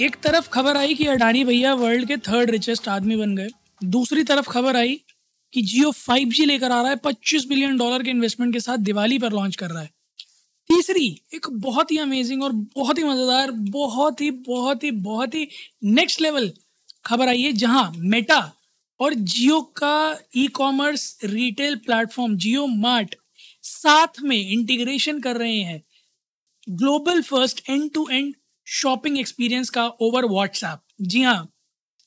एक तरफ़ खबर आई कि अडानी भैया वर्ल्ड के थर्ड रिचेस्ट आदमी बन गए। दूसरी तरफ़ खबर आई कि जियो 5G लेकर आ रहा है 25 बिलियन डॉलर के इन्वेस्टमेंट के साथ दिवाली पर लॉन्च कर रहा है। तीसरी, एक बहुत ही अमेजिंग और बहुत ही मज़ेदार, बहुत ही बहुत ही बहुत ही नेक्स्ट लेवल खबर आई है, जहाँ मेटा और जियो का e commerce retail platform Jio Mart साथ में इंटीग्रेशन कर रहे हैं। Global first end to end shopping experience का ओवर व्हाट्सएप जी हाँ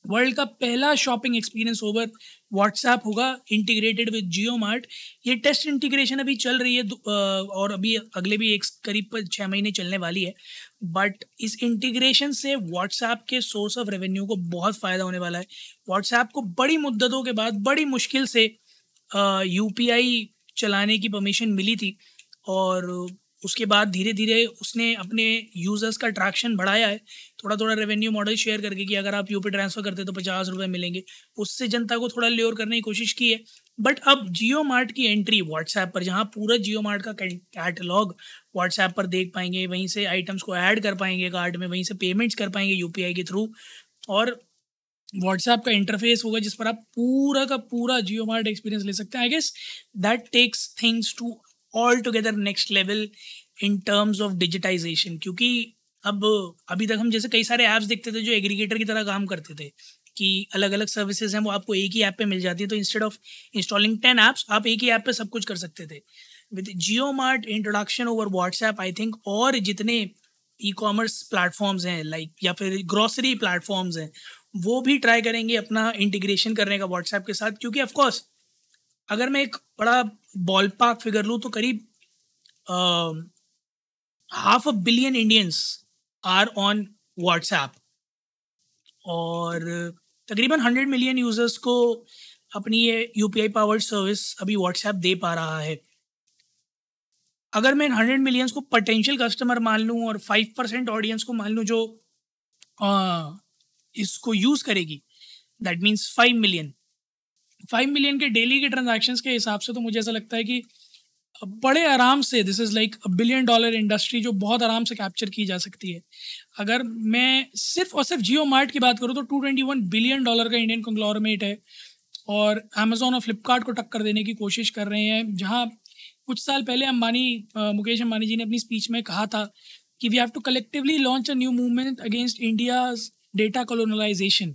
वर्ल्ड का पहला शॉपिंग एक्सपीरियंस ओवर व्हाट्सएप होगा इंटीग्रेटेड विद जियो मार्ट ये टेस्ट इंटीग्रेशन अभी चल रही है और अभी अगले भी एक करीब पर छः महीने चलने वाली है। बट इस इंटीग्रेशन से व्हाट्सएप के सोर्स ऑफ़ रेवेन्यू को बहुत फ़ायदा होने वाला है। व्हाट्सएप को बड़ी मुद्दतों के बाद बड़ी मुश्किल से यूपीआई चलाने की परमिशन मिली थी। और उसके बाद धीरे धीरे उसने अपने यूज़र्स का ट्रैक्शन बढ़ाया है। थोड़ा थोड़ा रेवेन्यू मॉडल शेयर करके कि अगर आप यूपी ट्रांसफ़र करते तो पचास रुपये मिलेंगे। उससे जनता को थोड़ा ल्योर करने की कोशिश की है। बट अब जियो मार्ट की एंट्री व्हाट्सएप पर, जहाँ पूरा जियो मार्ट का कैटलॉग व्हाट्सएप पर देख पाएँगे, वहीं से आइटम्स को ऐड कर पाएँगे कार्ड में, वहीं से पेमेंट्स कर पाएँगे यूपीआई के थ्रू और व्हाट्सएप का इंटरफेस होगा जिस पर आप पूरा का पूरा जियो मार्ट एक्सपीरियंस ले सकते हैं। I guess that takes things to all together next level in terms of digitisation क्योंकि अब, अभी तक हम जैसे कई सारे ऐप्स देखते थे जो एग्रीगेटर की तरह काम करते थे, कि अलग अलग सर्विसेज़ हैं, वो आपको एक ही ऐप पे मिल जाती है तो instead of installing ten apps आप एक ही ऐप पे सब कुछ कर सकते थे। With Jio Mart introduction over WhatsApp I think और जितने ई कॉमर्स प्लेटफॉर्म्स हैं लाइक या फिर ग्रॉसरी प्लेटफॉर्म्स हैं, वो भी ट्राई करेंगे अपना इंटीग्रेशन करने का व्हाट्सएप के साथ, क्योंकि ऑफकोर्स अगर मैं एक बड़ा बॉल पार्क फिगर लूँ तो करीब half a billion Indians are on WhatsApp और तकरीबन हंड्रेड मिलियन यूज़र्स को अपनी ये U P I powered service अभी व्हाट्सएप दे पा रहा है। अगर मैं इन हंड्रेड मिलियंस को पोटेंशियल कस्टमर मान लूँ और फाइव परसेंट ऑडियंस को मान लूँ जो अ, इसको यूज़ करेगी that means five million five million के डेली के ट्रांजेक्शन के हिसाब से तो मुझे ऐसा लगता है कि बड़े आराम से this is like a billion dollar industry जो बहुत आराम से कैप्चर की जा सकती है। अगर मैं सिर्फ़ और सिर्फ़ जियो मार्ट की बात करूँ तो two twenty one billion dollar का इंडियन कंग्लोरमेट है और अमेजोन और फ्लिपकार्ट को टक्कर देने की कोशिश कर रहे हैं, जहाँ कुछ साल पहले अंबानी मुकेश अंबानी जी ने अपनी स्पीच में कहा था कि we have to collectively launch a new movement against India's data colonization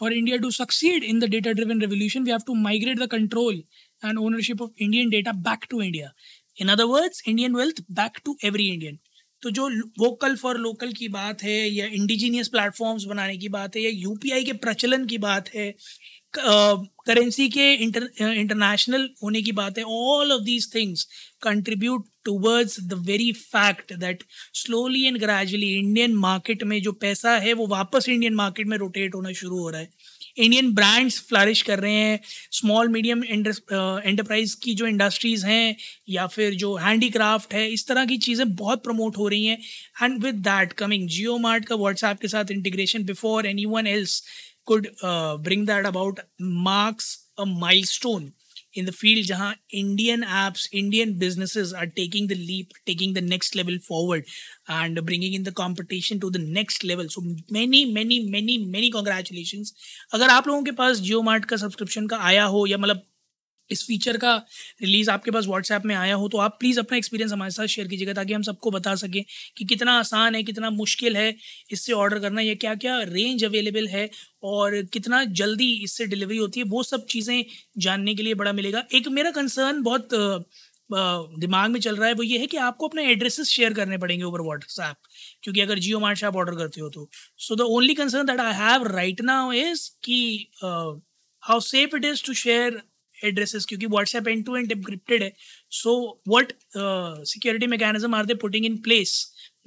for India to succeed in the data driven revolution, we have to migrate the control and ownership of Indian data back to India. In other words, Indian wealth back to every Indian. तो जो vocal for local की बात है या indigenous platforms बनाने की बात है या यूपीआई के प्रचलन की बात है करेंसी के इंटर इंटरनेशनल होने की बात है all of these things contribute towards the very fact that slowly and gradually Indian market में जो पैसा है, वो वापस इंडियन मार्केट में रोटेट होना शुरू हो रहा है। इंडियन ब्रांड्स फ्लरिश कर रहे हैं स्मॉल मीडियम एंटरप्राइज की जो इंडस्ट्रीज़ हैं, या फिर जो हैंडीक्राफ्ट है, इस तरह की चीज़ें बहुत प्रमोट हो रही हैं। And with that coming Jio Mart का व्हाट्सएप के साथ integration before anyone else could uh, bring that about marks a milestone in the field jahan indian apps indian businesses are taking the leap taking the next level forward and bringing in the competition to the next level so many many many many congratulations अगर आप लोगों के पास जियो Mart का subscription का आया हो या मतलब इस फीचर का रिलीज़ आपके पास व्हाट्सएप में आया हो तो आप प्लीज़ अपना एक्सपीरियंस हमारे साथ शेयर कीजिएगा ताकि हम सबको बता सकें कि कितना आसान है, कितना मुश्किल है इससे ऑर्डर करना, या क्या क्या रेंज अवेलेबल है और कितना जल्दी इससे डिलीवरी होती है, वो सब चीज़ें जानने के लिए बड़ा मिलेगा। एक मेरा कंसर्न बहुत दिमाग में चल रहा है, वो ये है कि आपको अपने एड्रेसेस शेयर करने पड़ेंगे ओवर व्हाट्सएप क्योंकि अगर जियो मार्ट से आप ऑर्डर करते हो तो। So the only concern that I have right now is कि how safe it is to share addresses क्योंकि WhatsApp end to end encrypted है so what security mechanism are they putting in place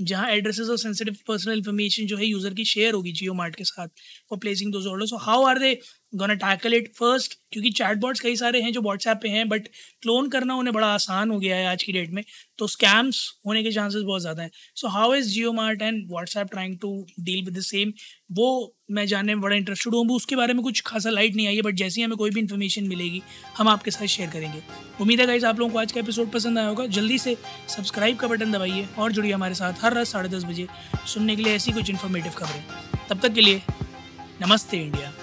जहाँ addresses और sensitive personal information जो है user की share होगी जियो mart के साथ for placing those order so how are they gonna tackle it first क्योंकि चैट चैटबॉट्स कई सारे हैं जो व्हाट्सएप पे हैं बट क्लोन करना उन्हें बड़ा आसान हो गया है आज की डेट में तो स्कैम्स होने के चांसेस बहुत ज़्यादा हैं। So how is Jio Mart and WhatsApp trying to deal with the same वो मैं जानने में बड़ा इंटरेस्टेड हूँ, उसके बारे में कुछ खासा लाइट नहीं आई है बट जैसे ही हमें कोई भी इन्फॉर्मेशन मिलेगी, हम आपके साथ शेयर करेंगे। उम्मीद है गाइज़ आप लोगों को आज का एपिसोड पसंद आया होगा। जल्दी से सब्सक्राइब का बटन दबाइए और जुड़िए हमारे साथ हर रात साढ़े दस बजे सुनने के लिए ऐसी कुछ इन्फॉर्मेटिव खबरें। तब तक के लिए नमस्ते इंडिया।